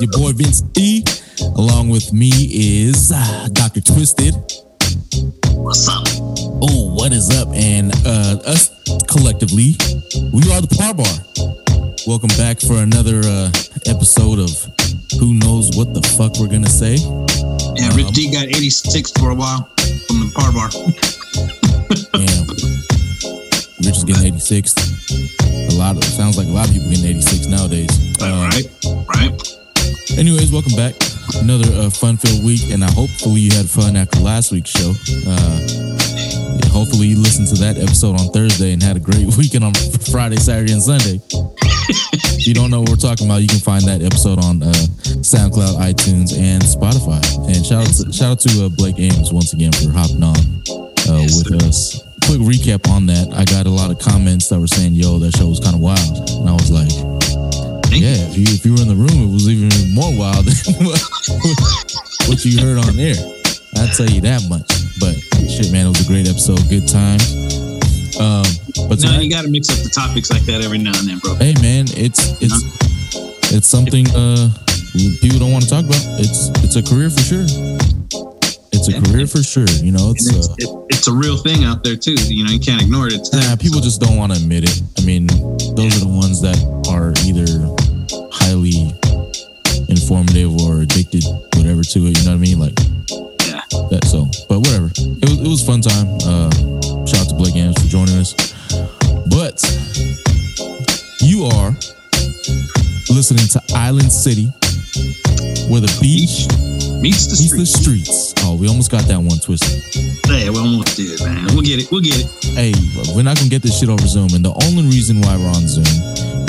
is your boy Vince E. Along with me is uh, Dr. Twisted. What's up? Oh, what is up? And uh, us collectively, we are the Par Bar. Welcome back for another uh, episode of Who Knows What the Fuck We're Gonna Say. Yeah, Rich D got 86 for a while from the par bar. Damn. Rich is getting 86. A lot of sounds like a lot of people getting 86 nowadays. Uh, right, right. Anyways, welcome back. Another uh, fun-filled week, and I hopefully you had fun after last week's show. Uh, hopefully you listened to that episode on Thursday and had a great weekend on Friday, Saturday, and Sunday. if you don't know what we're talking about, you can find that episode on uh, SoundCloud, iTunes, and Spotify. And shout out to, shout out to uh, Blake Ames once again for hopping on uh, Yes, with sir. us. Quick recap on that. I got a lot of comments that were saying, "Yo, that show was kind of wild," and I was like. Thank Yeah, if you if you were in the room, it was even more wild than what, what you heard on air. I'll tell you that much. But shit, man, it was a great episode. Good time. Um, but No, tonight, you got to mix up the topics like that every now and then, bro. hey, man, it's it's it's something uh people don't want to talk about. It's it's a career for sure. It's a career for sure. You know, it's it's, uh, it, it's a real thing out there too. You know, you can't ignore it. It's Nah, there. people just don't want to admit it. I mean, those are the ones that are either highly informative or addicted, whatever, to it. You know what I mean? Like Yeah. that. So, but whatever. It was, it was a fun time. Uh, shout out to Blake Ames for joining us. But you are listening to Island City, where the beach meets the meets the streets. Oh, we almost got that one twisted. Yeah, we almost did, man. We'll get it. We'll get it. hey, we're not gonna get this shit over Zoom, and the only reason why we're on Zoom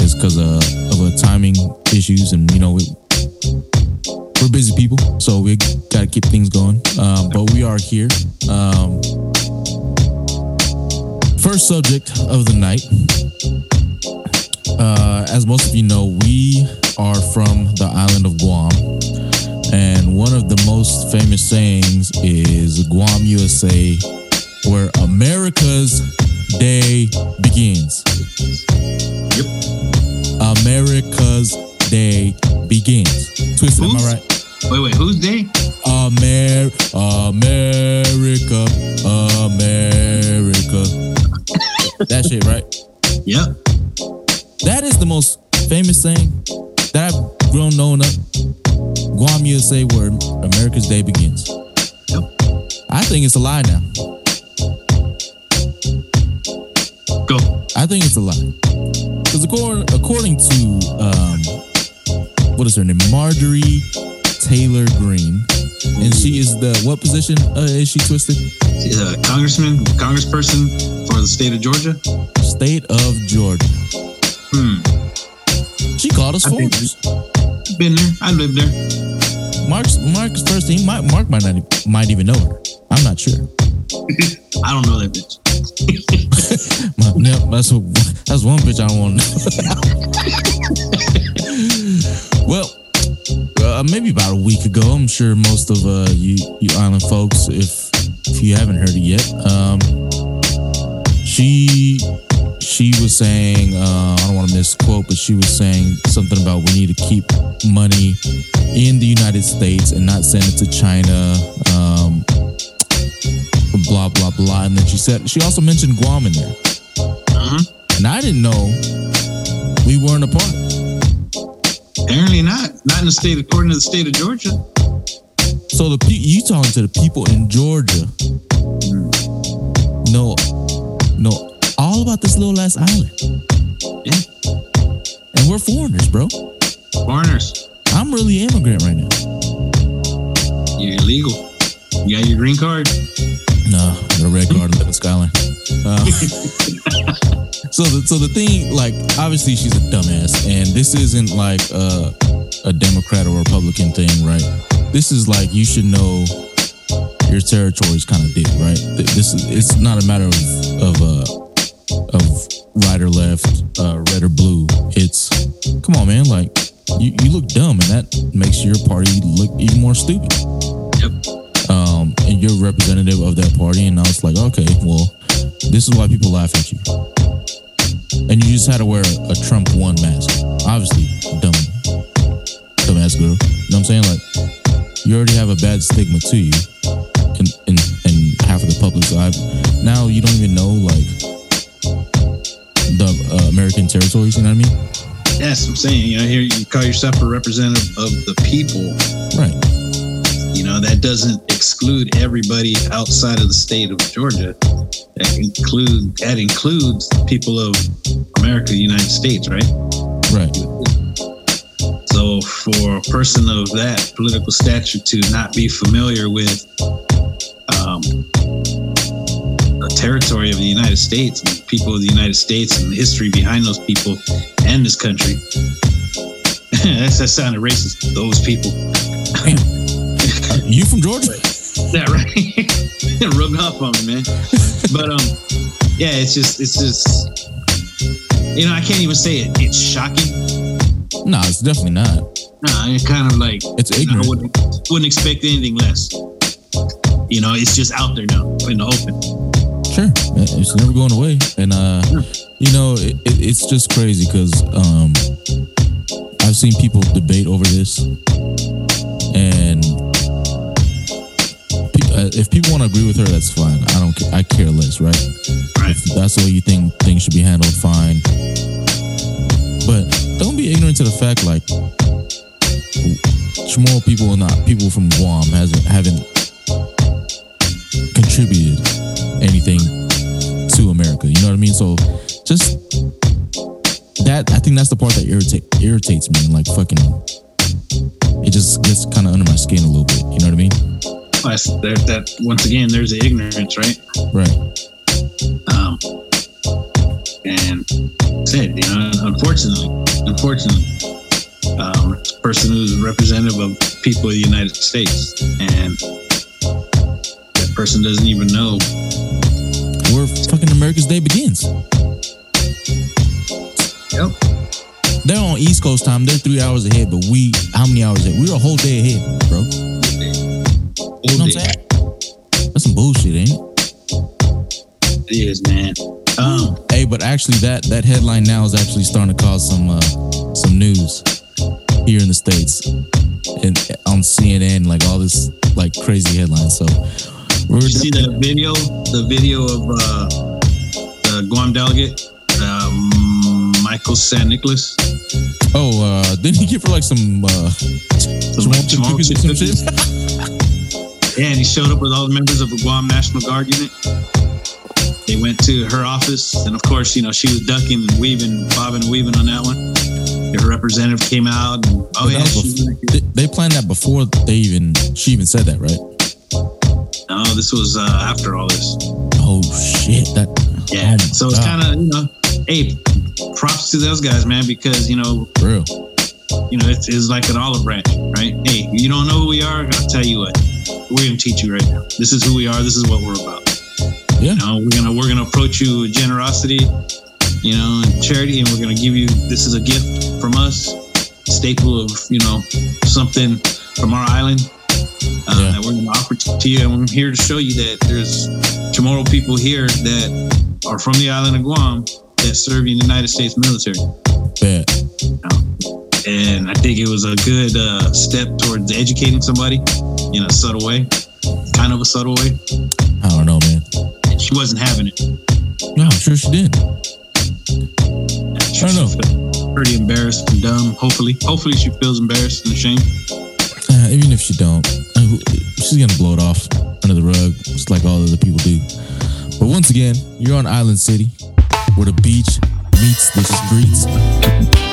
is because uh, of uh, timing issues, and you know we, we're busy people, so we gotta keep things going. Um, but we are here. Um, first subject of the night. Uh, as most of you know, we are from the island of Guam. And one of the most famous sayings is Guam, USA, where America's day begins. Yep. America's day begins. Twisted, am I right? Wait, wait. Who's they? Amer- America, America. that shit, right? Yep. That is the most famous saying that I've grown knowing up. Guam, USA, where America's day begins. Yep. I think it's a lie now. Go. I think it's a lie. Because according, according to, um, what is her name? Marjorie Taylor Greene. And she is the, what position uh, is she twisted? She's a congressman, congressperson for the state of Georgia. State of Georgia. Hmm. She called us I think- Been there. I lived there. Mark's Mark's first team. Mark, Mark might not might even know her. I'm not sure. I don't know that bitch. My, that's that's one bitch I want well, uh, maybe about a week ago, I'm sure most of uh, you you island folks, if if you haven't heard it yet, um, she she was saying uh, I don't want to misquote, but she was saying something about we need to keep money in the United States and not send it to China. Um, blah blah blah, and then she said she also mentioned Guam in there. Uh-huh. And I didn't know we weren't apart. Apparently not. Not in the state, according to the state of Georgia. So the pe- you talking to the people in Georgia No, no, all about this little ass island. Yeah. And we're foreigners, bro. Foreigners. I'm really immigrant right now. You're illegal. You got your green card. No, I got a red card and live in Skyline. Uh, so the so the thing, like, obviously she's a dumbass, and this isn't like a, a Democrat or Republican thing, right? This is like you should know your territory's kind of big, right? This is it's not a matter of of uh of right or left, uh, red or blue. It's come on, man, like you, you look dumb, and that makes your party look even more stupid Yep. Um, and you're representative of that party. And I was like, okay, well, this is why people laugh at you. And you just had to wear a Trump one mask. Obviously, dumb, dumbass girl. You know what I'm saying? Like, you already have a bad stigma to you, in in, in half of the public. So I've, now you don't even know like the uh, American territories. You know what I mean? Yes, I'm saying, you know, here you call yourself a representative of the people. Right. You know, that doesn't exclude everybody outside of the state of Georgia. That include that includes people of America, the United States, right? Right. So for a person of that political stature to not be familiar with um, the territory of the United States and people of the United States and the history behind those people and this country, that's that sounded racist. Those people. You from Georgia? Yeah, right. Rubbed off on me, man. But um, yeah, it's just, it's just, you know, I can't even say it. It's shocking. No, it's definitely not. Nah, it's kind of like It's I ignorant. wouldn't, wouldn't expect anything less. You know, it's just out there now in the open. Sure, it's never going away, and uh, you know, it, it, it's just crazy because um, I've seen people debate over this, uh, if people want to agree with her, that's fine. I don't, ca- I care less, right? If that's the way you think things should be handled, fine. But don't be ignorant to the fact, like, Chamorro people and not people from Guam hasn't haven't contributed anything to America. You know what I mean? So just that I think that's the part that irritate irritates me. Like fucking, it just gets kind of under my skin a little bit. You know what I mean? That's, that, that once again, there's the ignorance, right? Right. Um, and said, you know, unfortunately, unfortunately, um, person who's representative of people of the United States, and that person doesn't even know. Where fucking America's Day begins. Yep. They're on East Coast time. They're three hours ahead, but we how many hours ahead? We're a whole day ahead, bro. You know what I'm saying? That's some bullshit, ain't it? It is, man. Um, Hey, but actually, that that headline now is actually starting to cause some uh, some news here in the states and on CNN, like all this like crazy headlines. So we're you see the video? The video of uh, the Guam delegate, um, Michael San Nicolas. oh, uh, didn't he get for like some uh, some, Some some some shit? Yeah, and he showed up with all the members of the Guam National Guard unit. They went to her office, and of course, you know, she was ducking and weaving, bobbing and weaving on that one. Her representative came out, and oh yeah, before- they, they planned that before they even she even said that, right? no, this was uh, after all this. Oh shit! That Yeah, oh so it's kind of you know, hey, props to those guys, man, because you know, real. you know, it's, it's like an olive branch, right? Hey, you don't know who we are? I'll tell you what, we're gonna teach you right now. This is who we are. This is what we're about. Yeah. You know, we're gonna we're gonna approach you with generosity, you know, and charity, and we're gonna give you this is a gift from us, staple of you know something from our island uh, Yeah. that we're gonna offer to to you, and we're here to show you that there's Chamorro people here that are from the island of Guam that serve in the United States military. Bad. And I think it was a good uh, step towards educating somebody in a subtle way, kind of a subtle way. I don't know, man. And she wasn't having it. No, I'm sure she did. She I don't know. Pretty embarrassed and dumb. Hopefully, hopefully she feels embarrassed and ashamed. Uh, even if she don't, uh, she's gonna blow it off under the rug, just like all other people do. But once again, you're on Island City, where the beach meets the streets.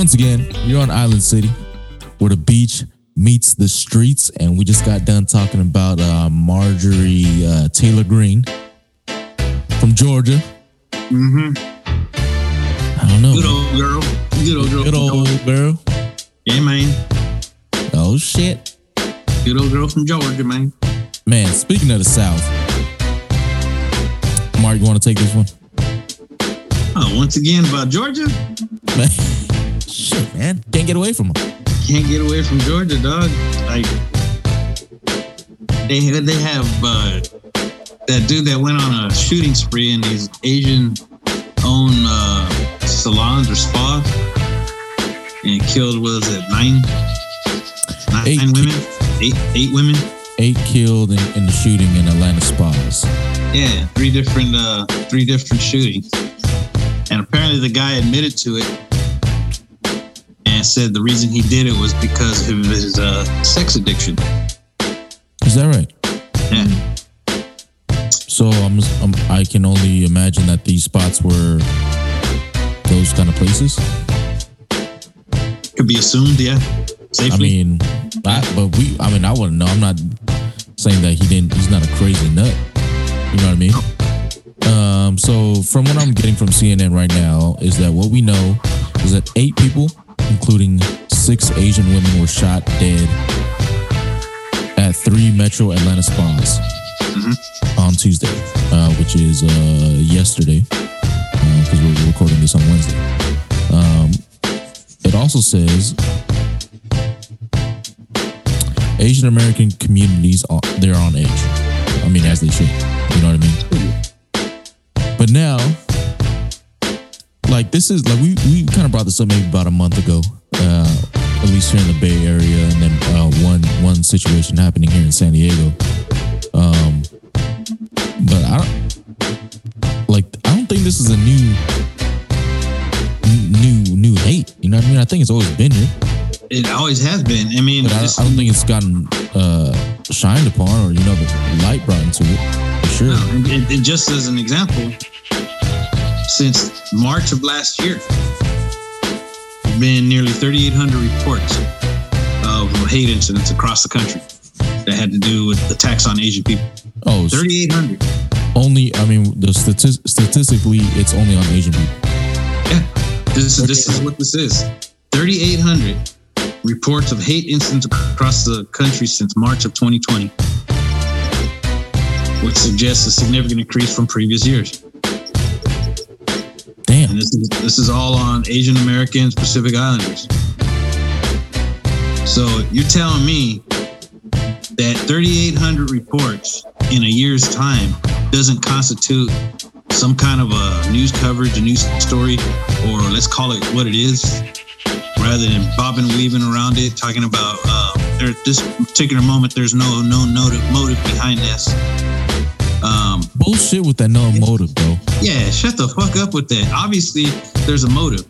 Once again, you're on Island City, where the beach meets the streets, and we just got done talking about uh, Marjorie uh, Taylor Greene from Georgia. Mm-hmm. I don't know. Good old girl. Good old girl. Good old girl. Yeah, man. Oh shit, Good old girl from Georgia, man. man. Speaking of the South, Mark, you want to take this one? Oh, once again about Georgia. Shit, man, can't get away from them. Can't get away from Georgia, dog. Like they they have uh, that dude that went on a shooting spree in these Asian owned uh, salons or spas and killed was it nine nine Eight women eight eight women Eight killed in, in the shooting in Atlanta spas. yeah three different uh, three different shootings and apparently the guy admitted to it and said the reason he did it was because of his uh, sex addiction Is that right? yeah. So I'm, I'm I can only imagine that these spots were those kind of places. could be assumed, yeah. Safely. I mean, I, but we. I mean, I wouldn't know. I'm not saying that he didn't. He's not a crazy nut. You know what I mean? Um. So from what I'm getting from CNN right now is that what we know is that eight people, including six Asian women, were shot dead at three Metro Atlanta spas on Tuesday, uh, which is uh, yesterday, because we're recording this on Wednesday. Um, it also says Asian American communities are they're on edge. I mean, as they should. You know what I mean? But now, this is like we we kind of brought this up maybe about a month ago, uh, at least here in the Bay Area, and then uh, one one situation happening here in San Diego. Um, but I don't like. I don't think this is a new new new hate. You know what I mean? I think it's always been here. it always has been. I mean, I, I don't think it's gotten uh, shined upon or you know the light brought into it for sure. no, it, it just as an example, since March of last year, there been nearly 3,800 reports of hate incidents across the country that had to do with attacks on Asian people. Oh, 3,800. only I mean the stati- statistically it's only on Asian people. Yeah, this is this is what this is. 3,800 reports of hate incidents across the country since March of 2020, which suggests a significant increase from previous years. Damn. And this is this is all on Asian Americans, Pacific Islanders. So you're telling me that 3,800 reports in a year's time doesn't constitute some kind of a news coverage, a news story, or let's call it what it is, rather than bobbing and weaving around it, talking about uh, there, this particular moment. There's no no motive motive behind this. Bullshit with that no motive, bro. yeah, shut the fuck up with that. Obviously, there's a motive.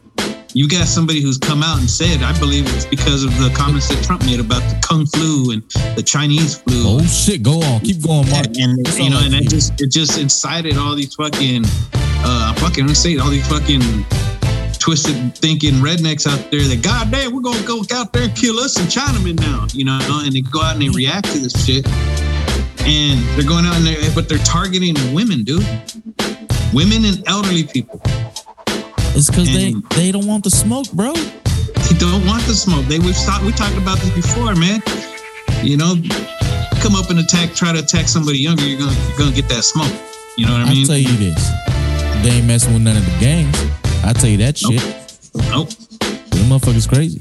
You got somebody who's come out and said, I believe it's because of the comments that Trump made about the Kung flu and the Chinese flu. Oh shit, go on, keep going, Mark. and you know, and it just it just incited all these fucking uh fucking let's say all these fucking twisted thinking rednecks out there that God damn, we're gonna go out there and kill us and Chinamen now, you know, and they go out and they react to this shit. And they're going out and they but they're targeting women, dude. Women and elderly people. It's because they they don't want the smoke, bro. They don't want the smoke. They we've talked we talked about this before, man. You know, come up and attack, try to attack somebody younger, you're gonna you're gonna get that smoke. You know what I mean? I'll mean? tell you this: they ain't messing with none of the gangs. I tell you that Nope. shit. Nope. Them motherfuckers crazy.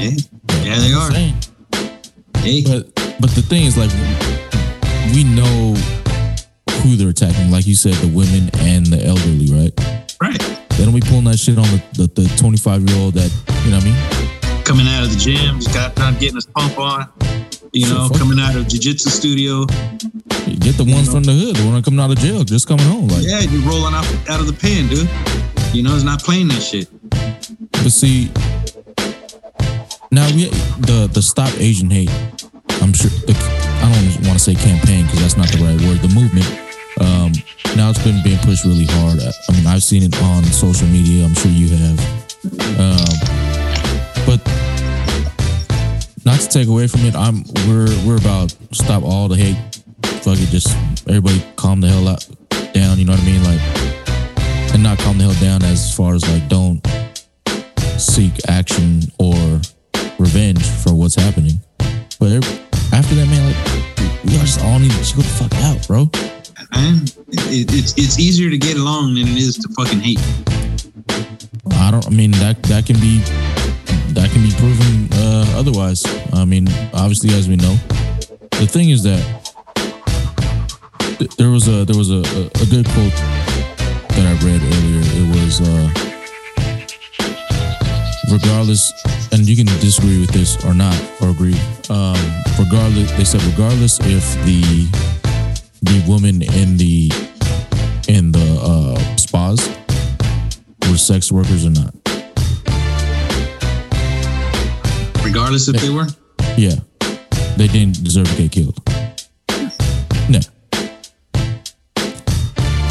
Yeah, yeah, they are. Hey, But but the thing is, like, we know who they're attacking. Like you said, the women and the elderly, right? right. They don't be pulling that shit on the the, the 25 year old that you know what I mean. Coming out of the gym, just got done getting his pump on. You know, fuck- coming out of jiu-jitsu studio. Get the ones from the hood, the one coming out of jail, just coming home. Like, Yeah, you're rolling out out of the pen, dude. You know, it's not playing that shit. But see, now we the the stop Asian hate. I'm sure the, don't want to say campaign because that's not the right word. The movement. Um, now it's been being pushed really hard. I, I mean, I've seen it on social media. I'm sure you have. Um, but not to take away from it, I'm we're we're about stop all the hate. Fuck it, just everybody calm the hell out down. You know what I mean? Like, and not calm the hell down as far as like don't seek action or revenge for what's happening. But after that, man, like we all just all need to chill the fuck out, bro. Man, it, it's it's easier to get along than it is to fucking hate. I don't. I mean that that can be that can be proven uh, otherwise. I mean, obviously, as we know, the thing is that th- there was a there was a, a, a good quote that I read earlier. It was uh, regardless, and you can disagree with this or not or agree. Um, regardless, they said regardless if the the woman in the in the uh, spas were sex workers or not. Regardless if they were. Yeah, they didn't deserve to get killed. No.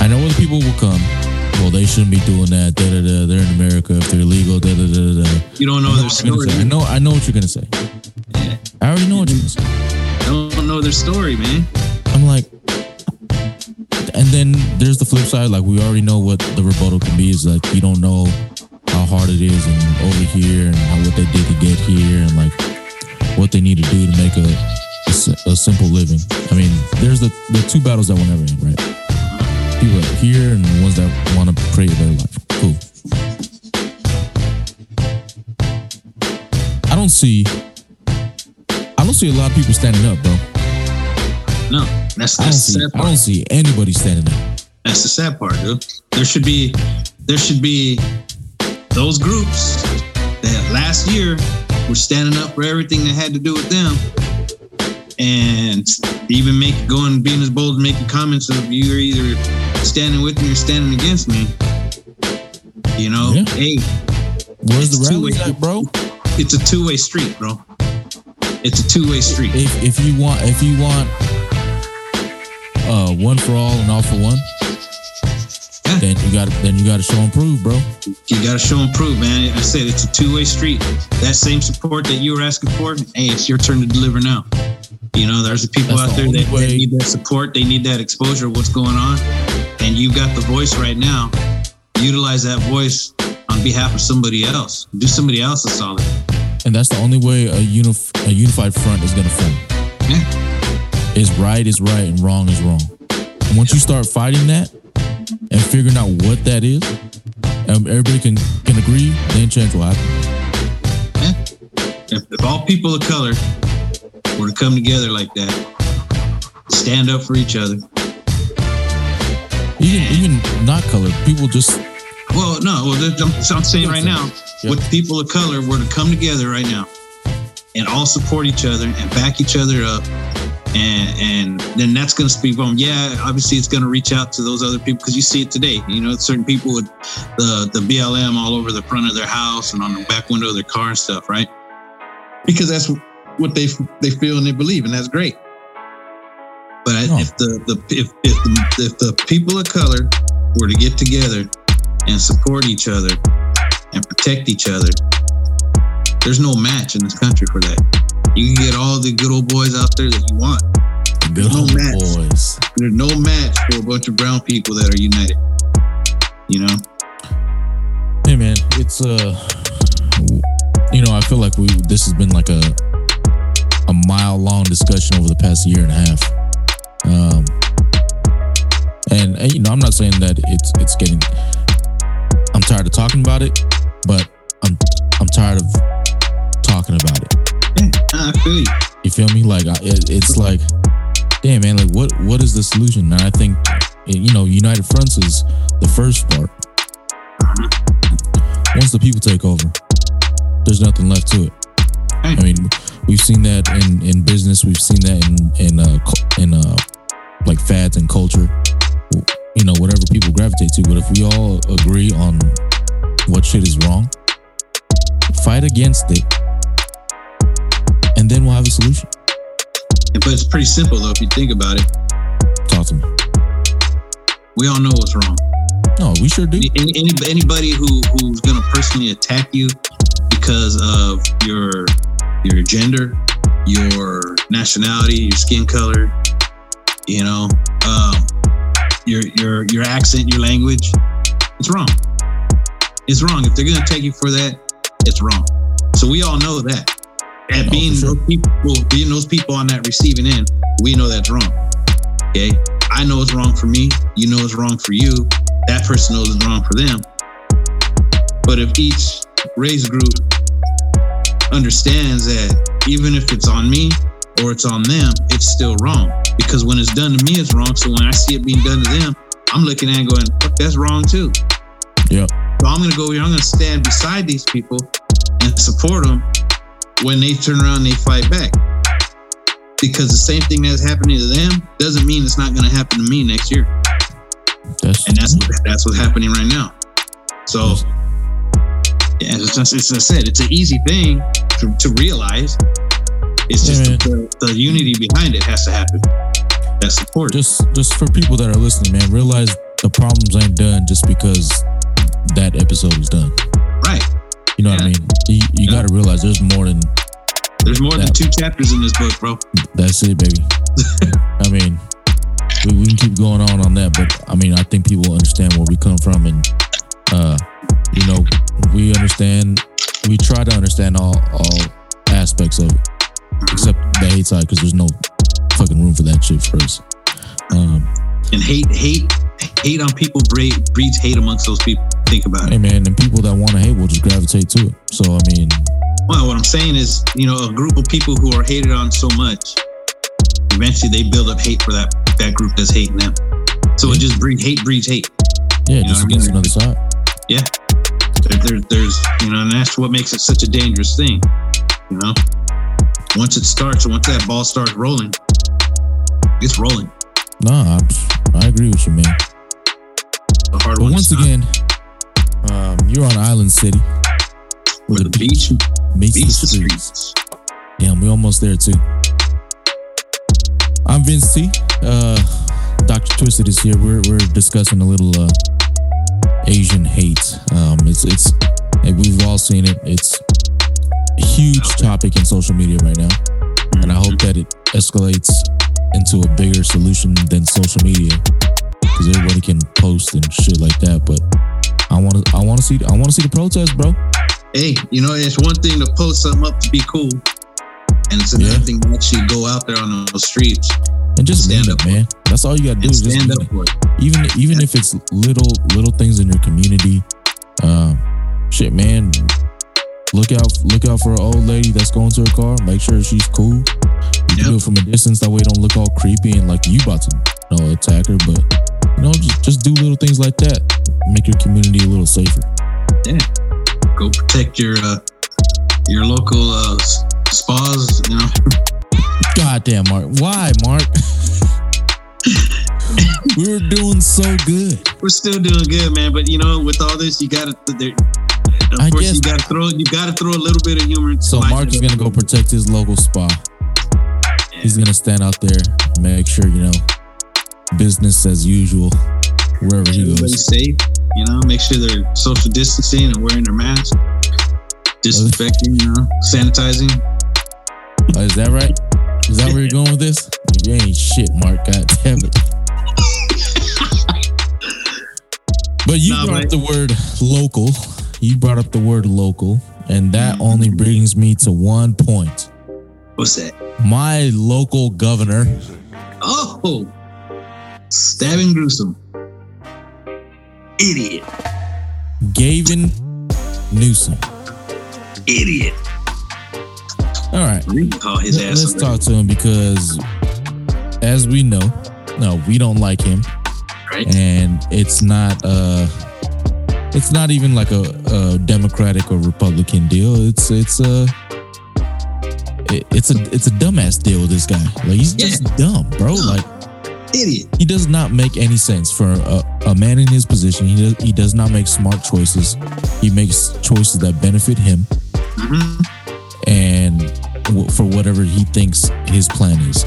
I know other people will come. Well, they shouldn't be doing that. Da, da, da. They're in America. If they're illegal, da, da, da, da. You don't know I know, their what you're gonna story. I know. I know what you're gonna say. Yeah. I already know what you're gonna say. I don't know their story, man. I'm like, and then there's the flip side. Like we already know what the rebuttal can be. Is like you don't know how hard it is and over here and how, what they did to get here and like what they need to do to make a a, a simple living. I mean, there's the the two battles that will never end, right? People that are here and the ones that want to create a better life. Cool. I don't see. I don't see a lot of people standing up, bro. No, that's I don't that's see. sad I don't see anybody standing up. That's the sad part, dude. There should be there should be those groups that last year were standing up for everything that had to do with them. And even make going being as bold as making comments of you're either standing with me or standing against me. You know, Yeah. hey, Where's the two-way. at, bro? it's a two-way street, bro. It's a two-way street. If if you want if you want uh one for all and all for one, Yeah. then you got then you got to show and prove, bro. You got to show and prove, man. I said it's a two-way street. That same support that you were asking for, hey, it's your turn to deliver now. You know, there's the people That's out the there that, that need that support. They need that exposure of what's going on, and you've got the voice right now. Utilize that voice on behalf of somebody else. Do somebody else a solid. And that's the only way a unif- a unified front is gonna form. Yeah. Is right is right and wrong is wrong. And once you start fighting that and figuring out what that is, and everybody can can agree, then change will happen. If, if all people of color were to come together like that, stand up for each other. Even even not color, people just Well, no, well, I'm, I'm saying right now, Yeah. what people of color were to come together right now and all support each other and back each other up. And, and then that's going to speak from, yeah, obviously it's going to reach out to those other people because you see it today. You know, certain people with the, the BLM all over the front of their house and on the back window of their car and stuff, right? Because that's what they they feel and they believe, and that's great. But I- if the, the if if the, if the people of color were to get together and support each other and protect each other, there's no match in this country for that. You can get all the good old boys out there that you want. good no old match. boys. There's no match for a bunch of brown people that are united. You know? Hey man, it's uh you know, I feel like we this has been like a a mile long discussion over the past year and a half. Um and, and, you know, I'm not saying that it's it's getting I'm tired of talking about it, but I'm I'm tired of talking about it. Yeah, I feel you. You feel me? Like I, it, it's like, damn man, like what what is the solution? And I think you know, United Fronts is the first part. Once the people take over, there's nothing left to it. I mean, we've seen that in in business. We've seen that in in uh in uh like fads and culture. You know, whatever people gravitate to. But if we all agree on what shit is wrong, fight against it, and then we'll have a solution. But it's pretty simple though if you think about it. Talk to me. We all know what's wrong. No, we sure do. Any, any, anybody who who's gonna personally attack you because of your your gender, your nationality, your skin color, you know, um, your your your accent, your language. It's wrong. It's wrong. If they're gonna take you for that, it's wrong. So we all know that. And Oh, being sure. those people, being those people on that receiving end, we know that's wrong. Okay. I know it's wrong for me. You know it's wrong for you. That person knows it's wrong for them. But if each race group understands that even if it's on me or it's on them, it's still wrong. Because when it's done to me, it's wrong. So when I see it being done to them, I'm looking at it and going, Fuck, that's wrong too. Yep. So I'm gonna go here, I'm gonna stand beside these people and support them when they turn around and they fight back. Because the same thing that's happening to them doesn't mean it's not gonna happen to me next year. That's And that's what that's what's happening right now. So yeah, it's just it's I said, it's an easy thing to, to realize. It's Yeah, just man. the, the unity behind it has to happen. That support. just just for people that are listening, man, realize the problems ain't done just because that episode is done. right. You know what I mean? You, you Yeah. got to realize there's more than There's more than two chapters in this book, bro. that's it, baby. I mean, we, we can keep going on on that, but I mean, I think people understand where we come from, and uh, you know, we understand. We try to understand all all aspects of it, except the hate side, because there's no fucking room for that shit first. Um, And hate, hate, hate on people breed, breeds hate amongst those people. Think about it. hey man, and people that want to hate will just gravitate to it. So I mean, Well, what I'm saying is, you know, a group of people who are hated on so much, eventually they build up hate for that that group that's hating them. So it just breeds hate, breeds hate. yeah, You know just what I mean? against another side. There, there, there's, you know, and that's what makes it such a dangerous thing. You know, once it starts, once that ball starts rolling, it's rolling. Nah, I, I agree with you, man. The hard But one. once again, um, you're on Island City, where the beach meets beats the the streets. Yeah, we almost there too. I'm Vince T. Uh, Dr. Twisted is here. We're we're discussing a little uh, Asian hate. Um, it's it's and we've all seen it. It's a huge topic in social media right now, and I hope that it escalates into a bigger solution than social media, because everybody can post and shit like that. But I want to I want to see I want to see the protest, bro. Hey, you know, it's one thing to post something up to be cool, and it's another Yeah. thing to actually go out there on those streets And just Stand up man. That's all you gotta do is just stand up for it. even even if it's little little things in your community um shit man look out look out for an old lady that's going to her car make sure she's cool you can do it from a distance that way it don't look all creepy and like you about to you know attack her but you know just, just do little things like that make your community a little safer Yeah. Go protect your uh, your local uh, spas. You know, goddamn mark why mark we were doing so good we're still doing good, man. But you know, with all this, you gotta. Of I course, guess- you gotta throw. You gotta throw a little bit of humor. into so mark is gonna go protect his local spa He's gonna stand out there, make sure you know business as usual wherever he Everybody's goes. safe. You know, make sure they're social distancing and wearing their mask, disinfecting, you know, sanitizing. Oh, is that right? Is that where you're going with this? You ain't shit, Mark. God damn it. But you Nah, brought the word local. You brought up the word local, and that Mm-hmm. only brings me to one point. What's that? My local governor, Oh, stabbing gruesome. Idiot. Gavin Newsom. Idiot. All right. We can call his Let- ass. Let's talk to him because, as we know, no, we don't like him, Right. and it's not uh, it's not even like a, a Democratic or Republican deal. It's it's a it- it's a it's a dumbass deal with this guy. Like he's just dumb, bro. Dumb. Like Idiot. he does not make any sense for a, a man in his position. He does, he does not make smart choices. He makes choices that benefit him Mhm. and w- for whatever he thinks his plan is.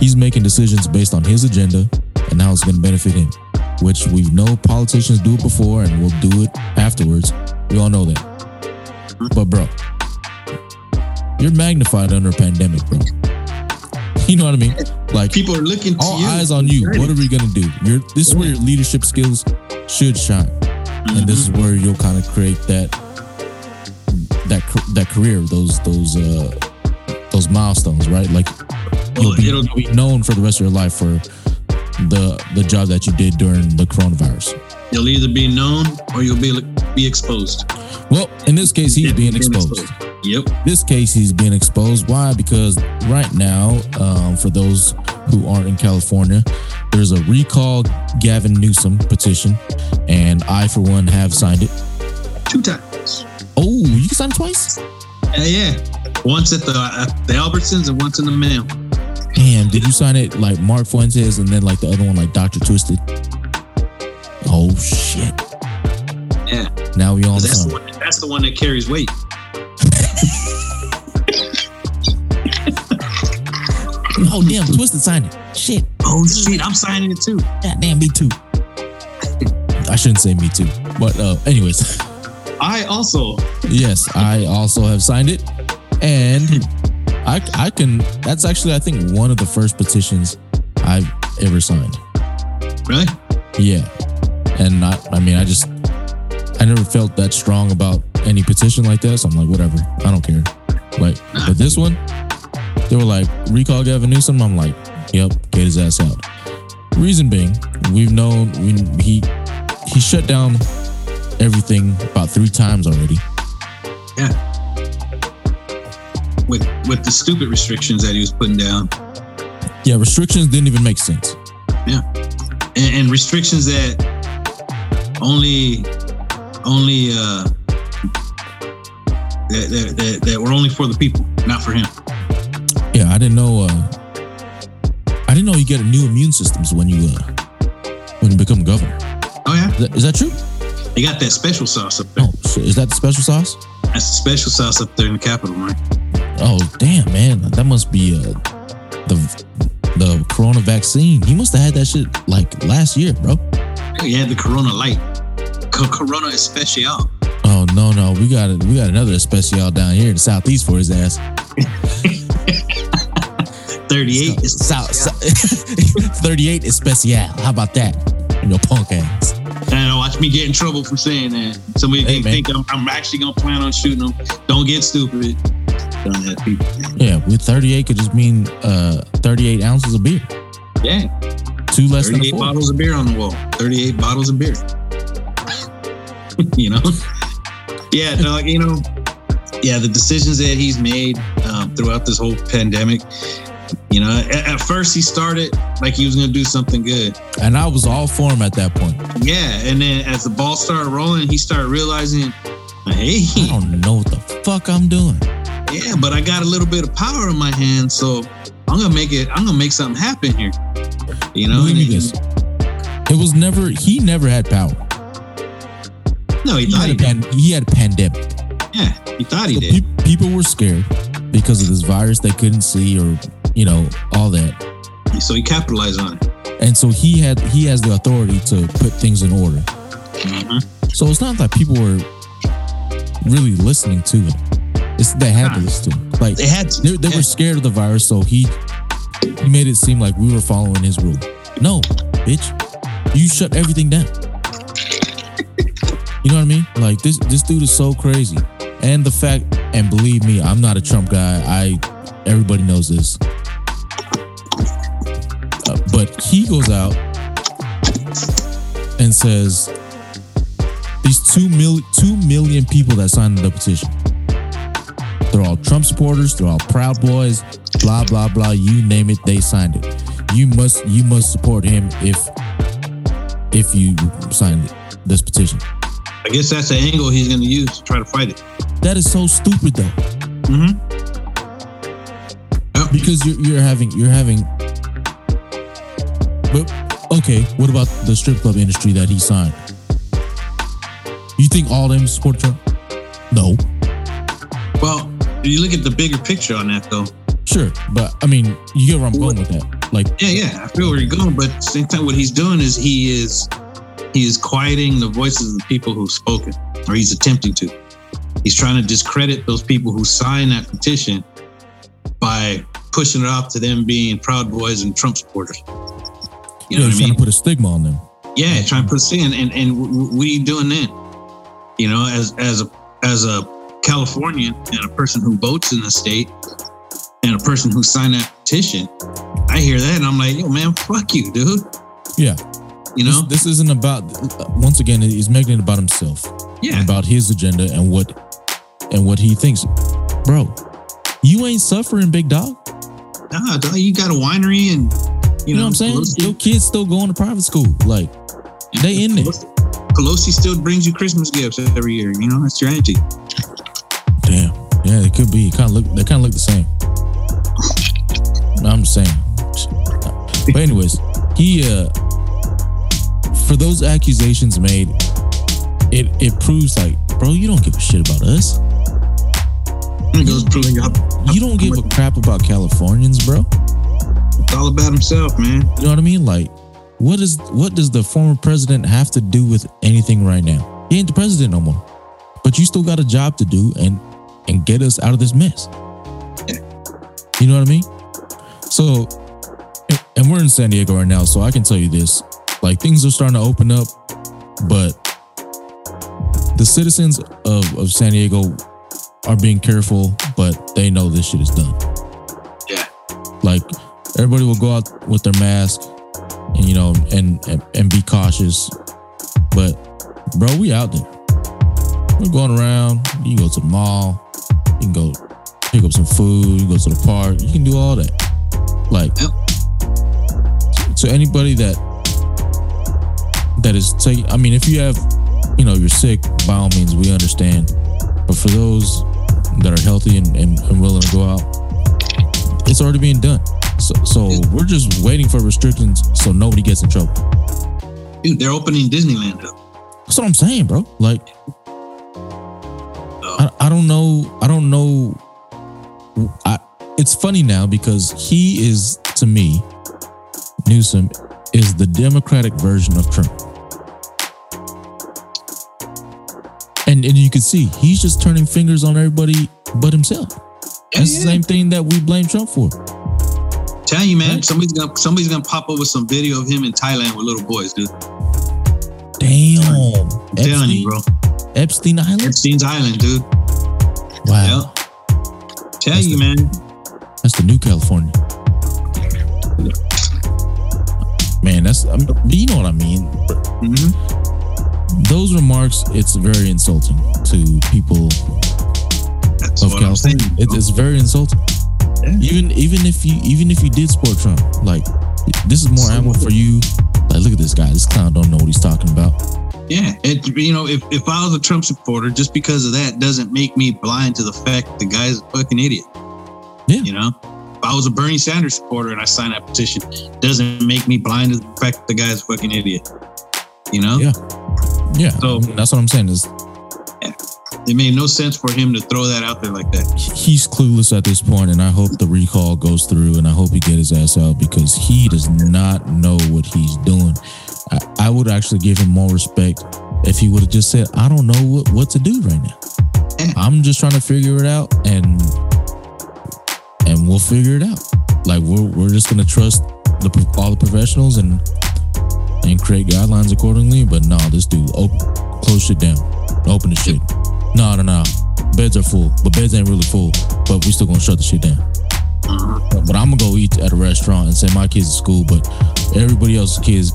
He's making decisions based on his agenda and how it's going to benefit him, which we know politicians do it before and will do it afterwards. We all know that. But bro, you're magnified under a pandemic, bro. You know what I mean? Like People are looking to all you. eyes on you. What are we gonna do? You're this is where your leadership skills should shine, and this is Mm-hmm. where you'll kind of create that that that career, those those uh those milestones, right? Like you'll be, it'll- you'll be known for the rest of your life for the the job that you did during the coronavirus. You'll either be known or you'll be be exposed. Well, in this case, he's Yeah, being being exposed. Yep. this case he's being exposed why because right now um, for those who aren't in california there's a recall gavin newsom petition and i for one have signed it Two times. oh you can sign it twice Yeah, yeah. Once at the at the Albertsons and once in the mail. Damn did you sign it like mark fuentes and then like the other one like dr twisted oh shit Yeah. now we 'Cause That's the one. That's the one that carries weight. oh damn twisted signed it shit Oh shit! I'm signing it too. God damn me too i shouldn't say me too but uh anyways I also. Yes, I also have signed it, and I I can. That's actually I think one of the first petitions I've ever signed. Really? Yeah, and I I mean I just I never felt that strong about any petition like this. I'm like whatever, I don't care. Like, but this one, they were like recall Gavin Newsom. I'm like, yep, get his ass out. Reason being, we've known we he he shut down everything about three times already. With with the stupid restrictions that he was putting down, Yeah, restrictions didn't even make sense. Yeah, and, and restrictions that only only uh that, that, that, that were only for the people, not for him. Yeah, I didn't know. Uh, I didn't know you get a new immune systems when you uh, when you become governor. Oh yeah, Is that, is that true? they got that special sauce up there. Oh, shit. is that the special sauce? That's the special sauce up there in the Capitol, right? Oh, damn, man, that must be uh, the the corona vaccine. He must have had that shit like last year, bro. He had the Corona Light, Co- Corona Especial. Oh no, no, we got it. We got another especial down here in the southeast for his ass. 38 is South, thirty-eight especial. How about that? Your punk ass. And watch me get in trouble for saying that. Somebody Hey, can think I'm, I'm actually gonna plan on shooting them. Don't get stupid. People. Yeah, with thirty-eight could just mean uh thirty-eight ounces of beer, Yeah, two less than 38 four. bottles of beer on the wall. 38 bottles of beer. you know? Yeah, no, you know, yeah, the decisions that he's made um, throughout this whole pandemic. You know, at, at first he started like he was gonna do something good. And I was all for him at that point. Yeah, and then as the ball started rolling, he started realizing, hey, I don't know what the fuck I'm doing. Yeah, but I got a little bit of power in my hand, so I'm gonna make it. I'm gonna make something happen here. You know, Believe me And- this. It was never he never had power. No, he He thought had he pan, he had a pandemic. Yeah, he thought he So did. pe- people were scared because of this virus they couldn't see or you know all that. So he capitalized on it. And so he had he has the authority to put things in order. Mhm. So it's not that people were really listening to him. It's they had to listen to him. Like They had to. they, they Yeah. were scared of the virus, so he he made it seem like we were following his rule. No, bitch, you shut everything down. You know what I mean? Like this this dude is so crazy, and the fact, and believe me, I'm not a Trump guy. I everybody knows this, Uh, but he goes out and says these two mil two million people that signed the petition. They're all Trump supporters. They're all Proud Boys. Blah blah blah. You name it, they signed it. You must you must support him if if you sign this petition. I guess that's the angle he's going to use to try to fight it. That is so stupid though, Mm-hmm. Yep. because you're you're having you're having. But okay, what about the strip club industry that he signed? You think all them support Trump? No, Well, you look at the bigger picture on that, though. sure, but I mean, you get where I'm going with that. Like, Yeah, yeah, I feel where you're going, but at the same time, what he's doing is he is he is quieting the voices of the people who've spoken, or he's attempting to. He's trying to discredit those people who signed that petition by pushing it off to them being Proud Boys and Trump supporters. You know he's I trying mean? to put a stigma on them. Yeah, trying to put us in, and and w- what are you doing then? You know, as as a as a Californian and a person who votes in the state, and a person who signed that petition, I hear that and I'm like, yo, man, fuck you, dude. Yeah. You know? This, this isn't about. Once again, he's making it about himself, yeah, about his agenda and what and what he thinks. Bro, you ain't suffering, big dog. nah, dog, you got a winery, and You you, know what I'm saying? Pelosi- Your kids still going to private school. Like they in there. Pelosi, Pelosi still brings you Christmas gifts every year. You know, that's your auntie. Yeah, it could be. Kind of look. They kind of look the same. I'm just saying. But anyways, he uh for those accusations made, it it proves like, bro, you don't give a shit about us. It goes proving up. You don't give a crap about Californians, bro. It's all about himself, man. You know what I mean? Like, what is what does the former president have to do with anything right now? He ain't the president no more. But you still got a job to do and and get us out of this mess. You know what I mean? So and- we're in San Diego right now, so I can tell you this. Like things are starting to open up, but the citizens of, of San Diego are being careful, but they know this shit is done. Yeah. Like everybody will go out with their mask and you know and and, and be cautious. But bro, we out there. We're going around. You go to the mall. You can go pick up some food. You go to the park. You can do all that. Like Yep. so anybody that that is taking I mean if you have you know you're sick, by all means we understand. But for those that are healthy and, and, and willing to go out, it's already being done. So, so we're just waiting for restrictions so nobody gets in trouble. Dude, they're opening Disneyland up. That's what I'm saying, bro. Like, I, I don't know. I don't know. I, it's funny now because he is, to me, Newsom is the Democratic version of Trump. And, and you can see he's just turning fingers on everybody but himself. That's the Yeah. same thing that we blame Trump for. Tell you, man, Right. somebody's gonna somebody's gonna pop up with some video of him in Thailand with little boys, dude. Damn. I'm telling you, bro. Epstein Island? Epstein's Island, dude. Wow. Yep. Tell That's you, the- man. That's the new California. Man, that's I mean, you know what I mean. hmm Those remarks, it's very insulting to people That's of I'm saying. California. It, it's very insulting. Yeah. Even even if you even if you did support Trump, like this is more ammo for you. Like, look at this guy. This clown don't know what he's talking about. Yeah, it, you know, if, if I was a Trump supporter, just because of that doesn't make me blind to the fact the guy's a fucking idiot. Yeah. You know, if I was a Bernie Sanders supporter and I signed that petition, doesn't make me blind to the fact the guy's a fucking idiot. You know, Yeah. Yeah, So- that's what I'm saying. Is it made no sense for him to throw that out there like that. he's clueless at this point, and I hope the recall goes through, and I hope he get his ass out because he does not know what he's doing. I, I would actually give him more respect if he would have just said, "I don't know what, what to do right now. I'm just trying to figure it out, and and we'll figure it out. Like we're we're just gonna trust the all the professionals and and create guidelines accordingly. But no, this dude, open, close shit down, open the shit. No, no, no. Beds are full, but beds ain't really full. But we still gonna shut the shit down. Uh-huh. But I'm gonna go eat at a restaurant and send my kids to school, but everybody else's kids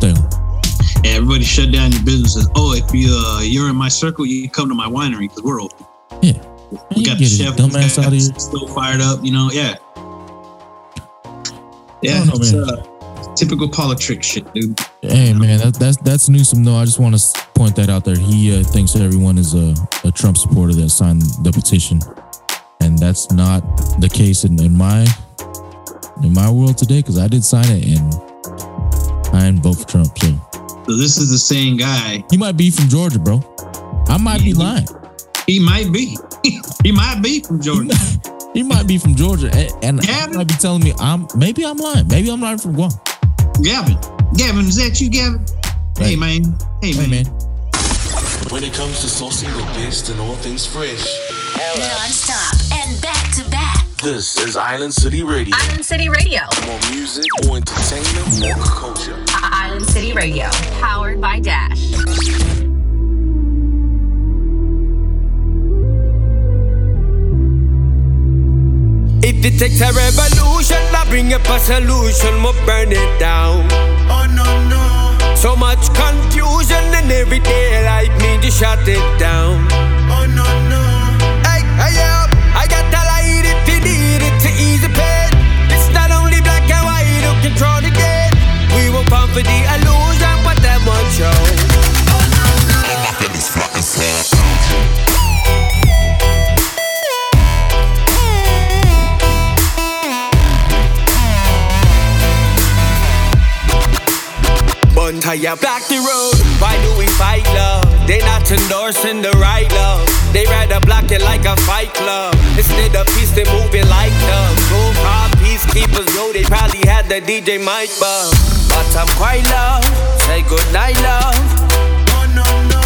And everybody shut down your businesses. Oh, if you uh, you're in my circle, you come to my winery because we're open. Yeah. We You got the chef dumbass out here. still fired up. You know, yeah, yeah. I don't know, it's, uh, typical politics shit, dude. Hey man, that, that's that's Newsom. though. I just want to point that out there. He uh, thinks everyone is a, a Trump supporter that signed the petition, and that's not the case in, in my in my world today. Because I did sign it, and I didn't vote for Trump. So So this is the same guy. he might be from Georgia, bro. I might be mm-hmm. lying. He might be. he might be from He Georgia. might, he might be from Georgia, and, and Yeah. he might be telling me I'm maybe I'm lying. Maybe I'm lying from Guam. Gavin. Gavin, is that you, Gavin? Hey, Hey. man. Hey, Hey man. man, When it comes to saucing the best and all things fresh, Non-stop and back to back. This is Island City Radio. Island City Radio. More music, more entertainment, more culture. Island City Radio. Powered by Dash. If it takes a revolution, I bring up a solution, we'll burn it down. Oh no no. So much confusion in everyday life, need to shut it down. For the illusion, but that won't show. Bun tire block the road. Why do we fight love? They not endorsing the right love. They rather block it like a fight club. Instead of peace, they moving like love. Go hard peacekeepers, yo, they probably had the DJ mic bug. But I'm quite love. Say goodnight, love. Oh no no.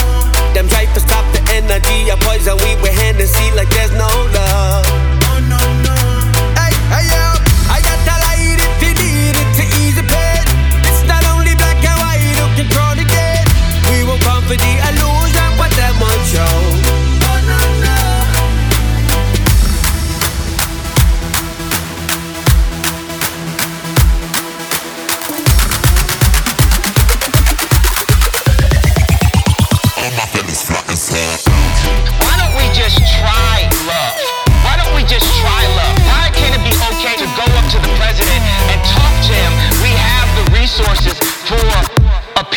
Them to stop the energy. A poison we with Hennessy like there's no love. No no. Hey, hey, yo, I got light if you need it to ease pain. It's not only black and white. We will come for the illusion,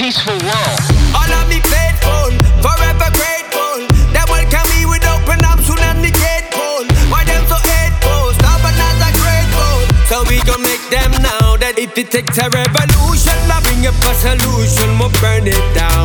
peaceful world. All of me faithful, forever grateful. That welcome me with open arms soon as the gate pull. Why them so hateful? Stubborn as a grateful. So we gon' make them know that if it takes a revolution, I bring up a solution, we'll burn it down.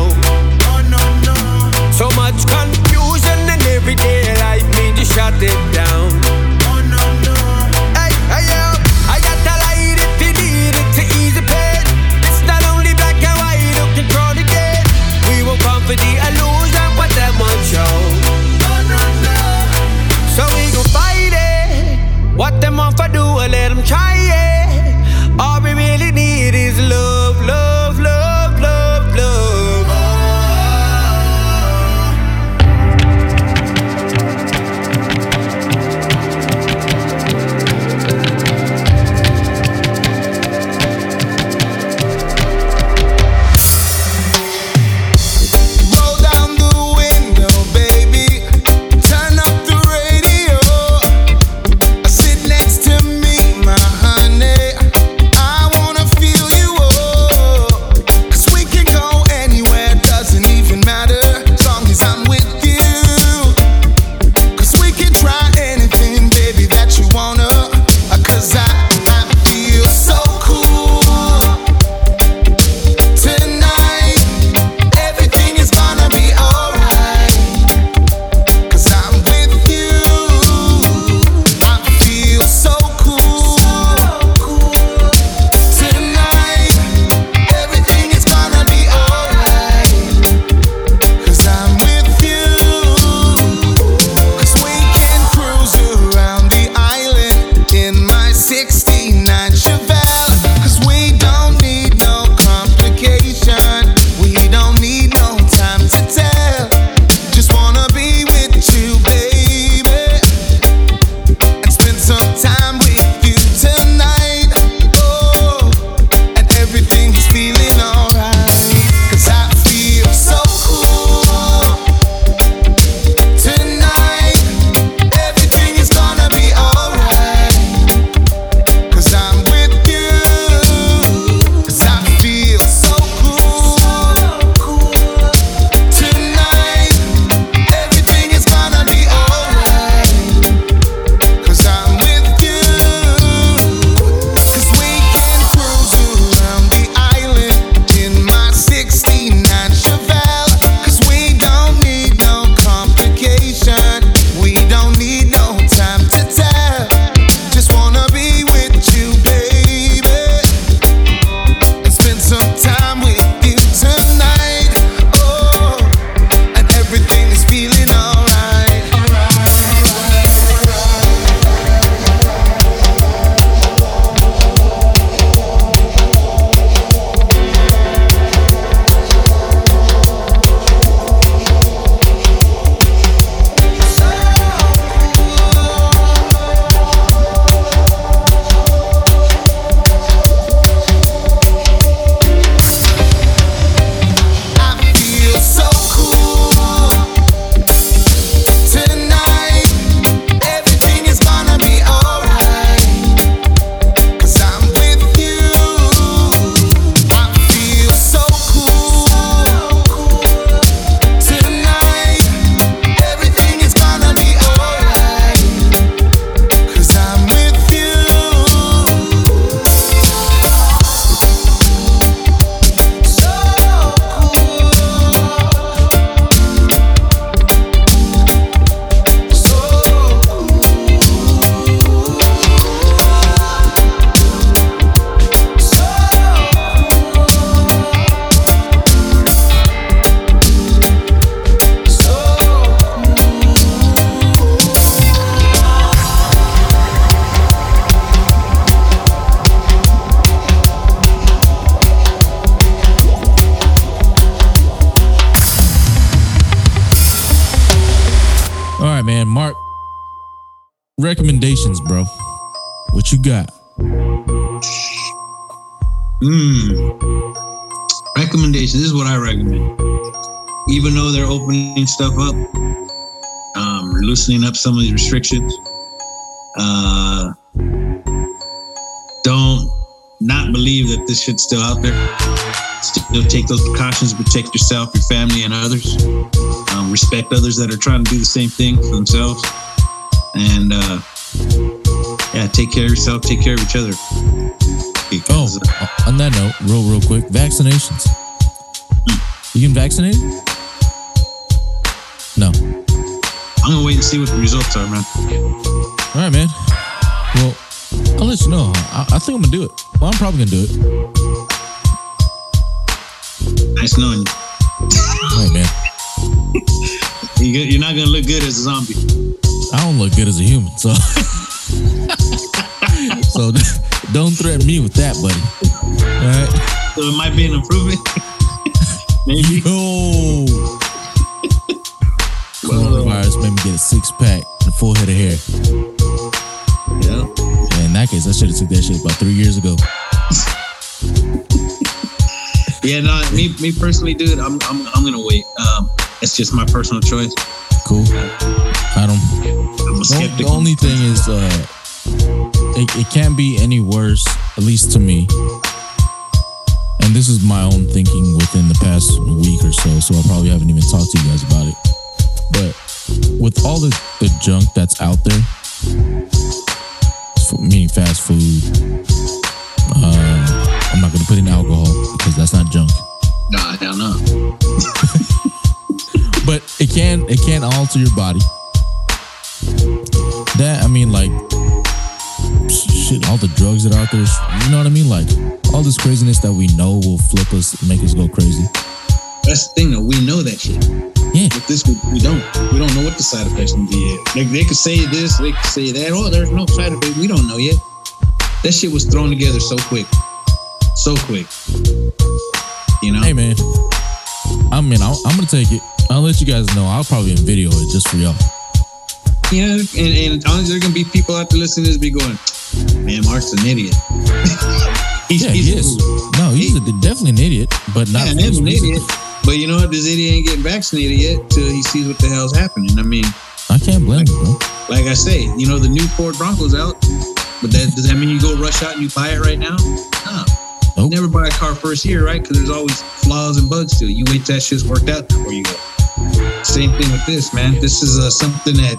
Got? Hmm. Recommendation. This is what I recommend. Even though they're opening stuff up, um, loosening up some of these restrictions, uh, don't not believe that this shit's still out there. Still take those precautions, protect yourself, your family, and others. Um, respect others that are trying to do the same thing for themselves. And uh, yeah, take care of yourself, take care of each other. Oh, Because, uh, on that note, real real quick, vaccinations. You getting vaccinated? No. I'm gonna wait and see what the results are, man. All right, man. Well, I'll let you know. I, I think I'm gonna do it. Well, I'm probably gonna do it. Nice knowing you. All right, man. You You're not gonna look good as a zombie. I don't look good as a human, so so don't threaten me with that, buddy. All right. So it might be an improvement. Maybe. Yo. Coronavirus made me get a six pack and a full head of hair. Yeah. And in that case, I should have took that shit about three years ago. Yeah, no, me me personally, dude, I'm I'm, I'm gonna wait. Um, it's just my personal choice. Cool. I don't. A The, skeptic. the only thing is, uh, it, it can't be any worse, at least to me. And this is my own thinking within the past week or so, so I probably haven't even talked to you guys about it. But with all the, the junk that's out there, meaning fast food, um, I'm not going to put in alcohol because that's not junk. Nah, hell no. but it can it can alter your body. That I mean, like shit, all the drugs that are out there. You know what I mean? Like all this craziness that we know will flip us, make us go crazy. That's the thing, though. We know that shit. Yeah. With this, we, we don't. We don't know what the side effects can be. Yet. Like they could say this, they could say that. Oh, there's no side effect. We don't know yet. That shit was thrown together so quick, so quick. You know. Hey man, I mean, I'll, I'm gonna take it. I'll let you guys know. I'll probably video it just for y'all. Yeah, and, and honestly, there are gonna be people out there listening to this be going, man, Mark's an idiot. He's- Yeah, he's- he is. No, he's a, definitely an idiot, but not. Yeah, for he's this an idiot. But you know what? This idiot ain't getting vaccinated yet till he sees what the hell's happening. I mean, I can't blame him, bro. like I say, you know, the new Ford Bronco's out. But that does that mean you go rush out and you buy it right now? No. Nope. Never buy a car first year, right? Because there's always flaws and bugs to it. You wait till that shit's worked out before you go. Same thing with this, man. This is uh, something that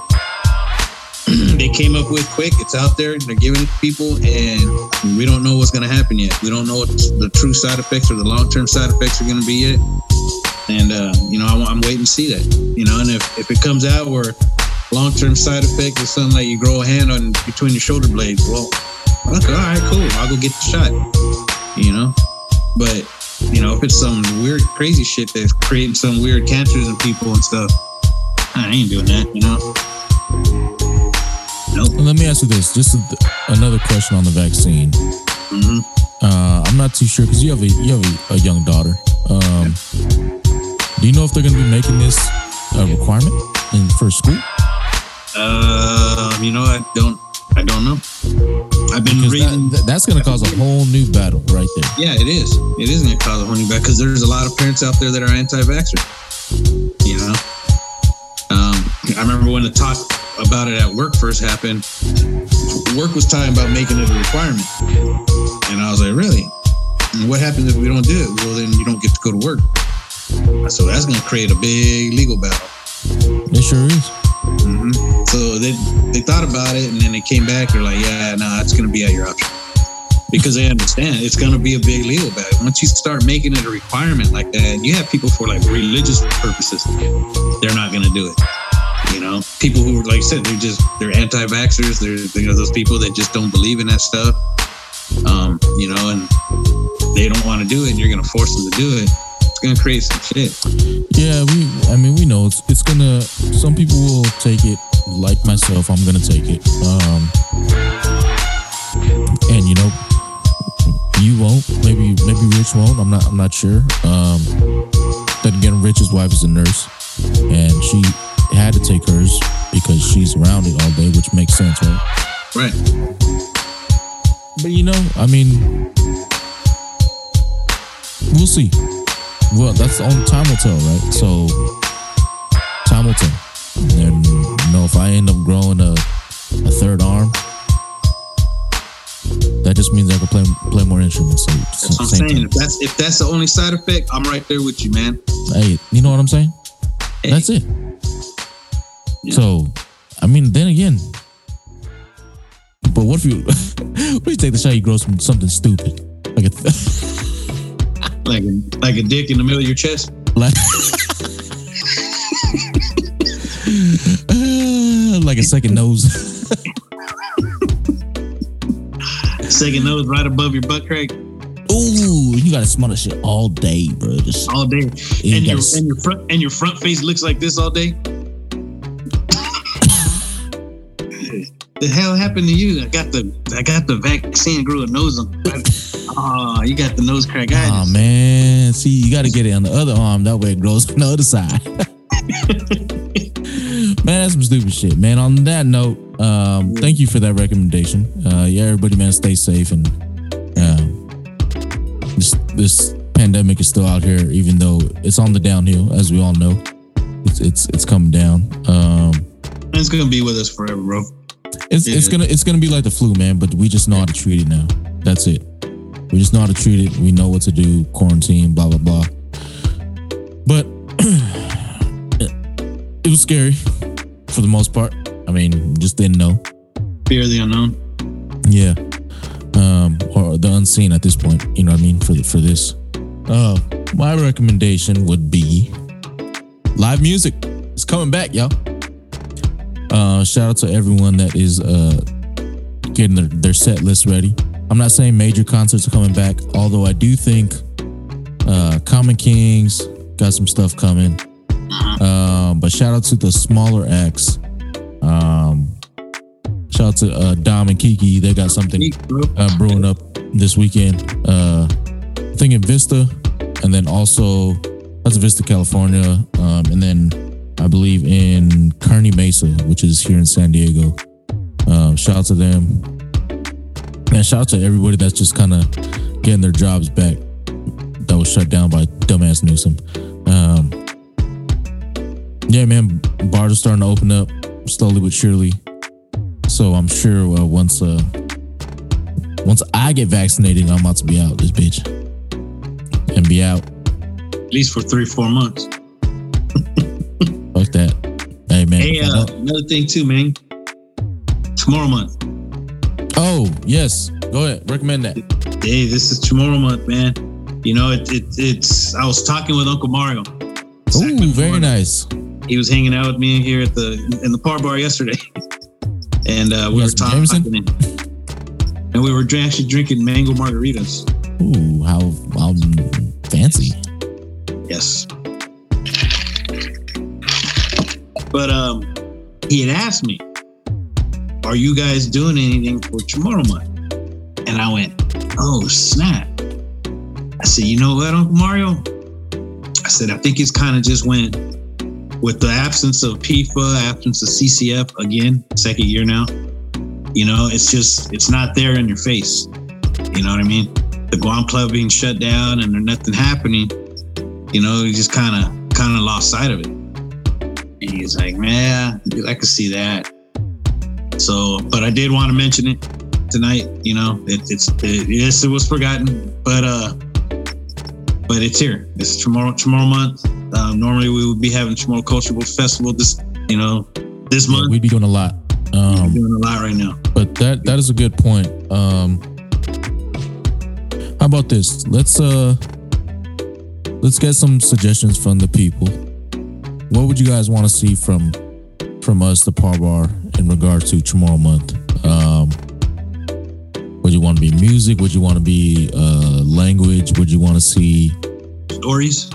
they came up with quick. It's out there. They're giving it to people, and we don't know what's going to happen yet. We don't know what the true side effects or the long term side effects are going to be yet. And uh, you know, I, I'm waiting to see that. You know, and if, if it comes out where long term side effect is something like you grow a hand on between your shoulder blades, well, okay, all right, cool. I'll go get the shot. You know, but you know, if it's some weird, crazy shit that's creating some weird cancers in people and stuff, I ain't doing that. You know. Nope. Let me ask you this: just another question on the vaccine. hmm Uh, I'm not too sure because you have a you have a, a young daughter. Um, do you know if they're going to be making this a requirement in for school? Um, you know, I don't, I don't know. I've been Because reading. that, that's going to cause a whole new battle right there. Yeah, it is. It is going to cause a whole new battle because there's a lot of parents out there that are anti-vaxxer. You know, I remember when the talk about it at work first happened. Work was talking about making it a requirement, and I was like, "Really? And what happens if we don't do it? Well, then you don't get to go to work." So that's going to create a big legal battle. It sure is. hmm So they they thought about it, and then they came back. They're like, "Yeah, no, it's going to be at your option," because they understand it's going to be a big legal battle. Once you start making it a requirement like that, you have people for like religious purposes. They're not going to do it. You know, people who, like I said, they're just they're anti-vaxxers. They're you know those people that just don't believe in that stuff. Um, you know, and they don't want to do it, and you're to force them to do it. It's to create some shit. Yeah, we. I mean, we know it's it's gonna. Some people will take it, like myself. I'm gonna take it. Um, and you know, you won't. Maybe maybe Rich won't. I'm not. I'm not sure. Um, then again, Rich's wife is a nurse, and she had to take hers because she's around it all day, which makes sense, right? Right. But you know, I mean, we'll see. Well, that's the only time will tell, right? So, time will tell. And you know, if I end up growing a, a third arm, that just means I can play play more instruments. So, That's what I'm saying. If that's if that's the only side effect, I'm right there with you, man. Hey, you know what I'm saying? Hey. That's it. Yeah. So, I mean, then again, but what if you, what if you take the shot, you grow some something stupid, like a, Like a like a dick in the middle of your chest. like, like a second nose. Second nose right above your butt crack Ooh, you gotta smell that shit all day, bro. Just all day. You and your gotta- and your front and your front face looks like this all day. The hell happened to you? I got the I got the vaccine grew a nose on. Oh, you got the nose crack. Oh man, see, you got to get it on the other arm. That way it grows on the other side. man, that's some stupid shit, man. On that note, um, thank you for that recommendation. Uh, yeah, everybody, man, stay safe and um, this this pandemic is still out here, even though it's on the downhill, as we all know. It's it's it's coming down. Um, It's gonna be with us forever, bro. It's it's gonna it's gonna be like the flu, man. But we just know how to treat it now. That's it. We just know how to treat it. We know what to do. Quarantine, blah blah blah. But it was scary for the most part. I mean, just didn't know. Fear of the unknown. Yeah. Um, or the unseen at this point. You know what I mean? For the, for this. Uh, my recommendation would be live music. It's coming back, y'all. Uh, shout out to everyone that is uh getting their, their set list ready. I'm not saying major concerts are coming back, although I do think uh Common Kings got some stuff coming. Um, but shout out to the smaller acts. Um, shout out to uh, Dom and Kiki. They got something uh, brewing up this weekend. Uh, I think in Vista, and then also that's Vista, California, um, and then I believe in Kearny Mesa, which is here in San Diego. Um, shout out to them, and shout out to everybody that's just kind of getting their jobs back that was shut down by dumbass Newsom. Um, yeah, man, bars are starting to open up slowly but surely. So I'm sure uh, once uh, once I get vaccinated, I'm about to be out this bitch and be out. At least for three, four months. Fuck that. Hey man. Hey, uh, another thing too, man. Chamorro month. oh yes, go ahead. Recommend that. Hey, this is Chamorro month, man. You know, it, it it's. I was talking with Uncle Mario. Ooh, very nice. He was hanging out with me here at the in the par bar yesterday, and uh, we You were talking, Jameson? and we were actually drinking mango margaritas. Ooh, how how fancy. Yes. But um, he had asked me, "Are you guys doing anything for tomorrow night? And I went, "Oh snap!" I said, "You know what, Uncle Mario?" I said, "I think it's kind of just went with the absence of PIFA, absence of CCF again, second year now. You know, it's just it's not there in your face. You know what I mean? The Guam Club being shut down and there's nothing happening." you know, he just kind of kind of lost sight of it. And he's like, man, I could see that. So, but I did want to mention it tonight. You know, it, it's it, yes, it was forgotten, but uh, but it's here. It's Chamorro Chamorro month. Um, normally we would be having Chamorro Cultural Festival this you know this Yeah, month. we'd be doing a lot. Um, doing a lot right now. but that that is a good point. Um, how about this? Let's uh, let's get some suggestions from the people. What would you guys want to see from from us, the Par Bar, in regard to Chamorro month? Um, would you want to be music? Would you want to be uh, language? Would you want to see Stories.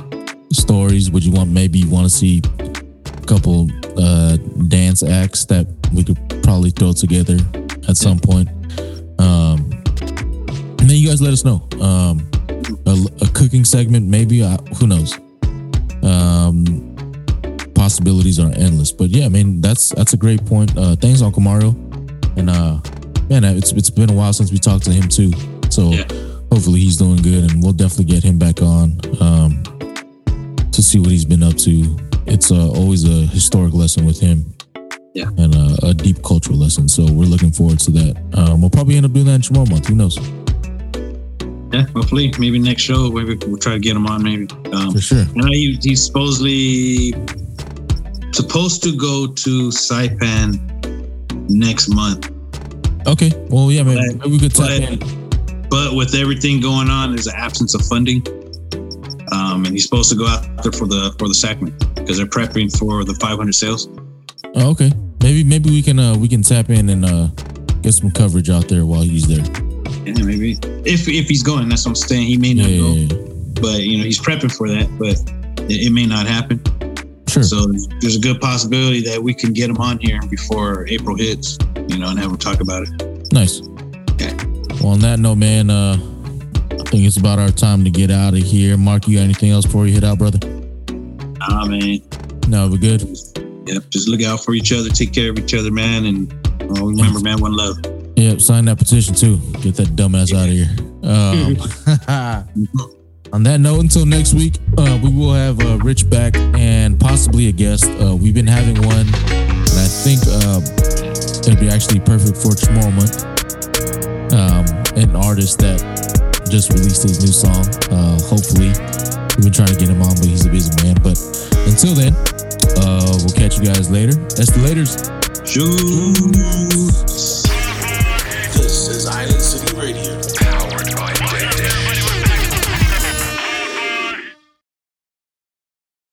stories? Would you want maybe you want to see a couple uh, dance acts that we could probably throw together at some point? Um, and then you guys let us know. Um, a, a cooking segment, maybe. Uh, who knows? Um, possibilities are endless. But yeah, I mean that's that's a great point. Uh, thanks, Uncle Mario, and uh, man, it's it's been a while since we talked to him too. So Yeah. hopefully he's doing good, and we'll definitely get him back on um, to see what he's been up to. It's uh, always a historic lesson with him. Yeah. And uh, a deep cultural lesson. So we're looking forward to that. Um, we'll probably end up doing that in Chamorro month. Who knows? Yeah, hopefully, maybe next show, maybe we'll try to get him on. Maybe. Um, For sure. you know, he, he's supposedly supposed to go to Saipan next month, Okay. Well, yeah, man. But- Maybe we could tap but- in. but with everything going on, there's an absence of funding. Um, and he's supposed to go out there for the for the sacrament because they're prepping for the 500 Sails. Oh, okay. Maybe maybe we can uh we can tap in and uh get some coverage out there while he's there. Yeah, maybe if if he's going, that's what I'm saying. He may not yeah, go, yeah. but you know he's prepping for that. But it, it may not happen. Sure. So there's a good possibility that we can get him on here before April hits. You know, and have him talk about it. Nice. Okay. Well, on that note, man, uh I think it's about our time to get out of here. Mark, you got anything else before you hit out, brother? Ah man, No, we're good. yep. Just look out for each other, take care of each other, man, and oh, remember, man, one love. Yep, sign that petition too. Get that dumbass out of here. Um, on that note, until next week, uh, we will have uh, Rich back and possibly a guest. Uh, we've been having one, and I think uh, it'll be actually perfect for Chamorro month. Um, an artist that just released his new song. Uh, hopefully, we've been trying to get him on, but he's a busy man. But until then, uh, we'll catch you guys later. That's the laters. Shoot.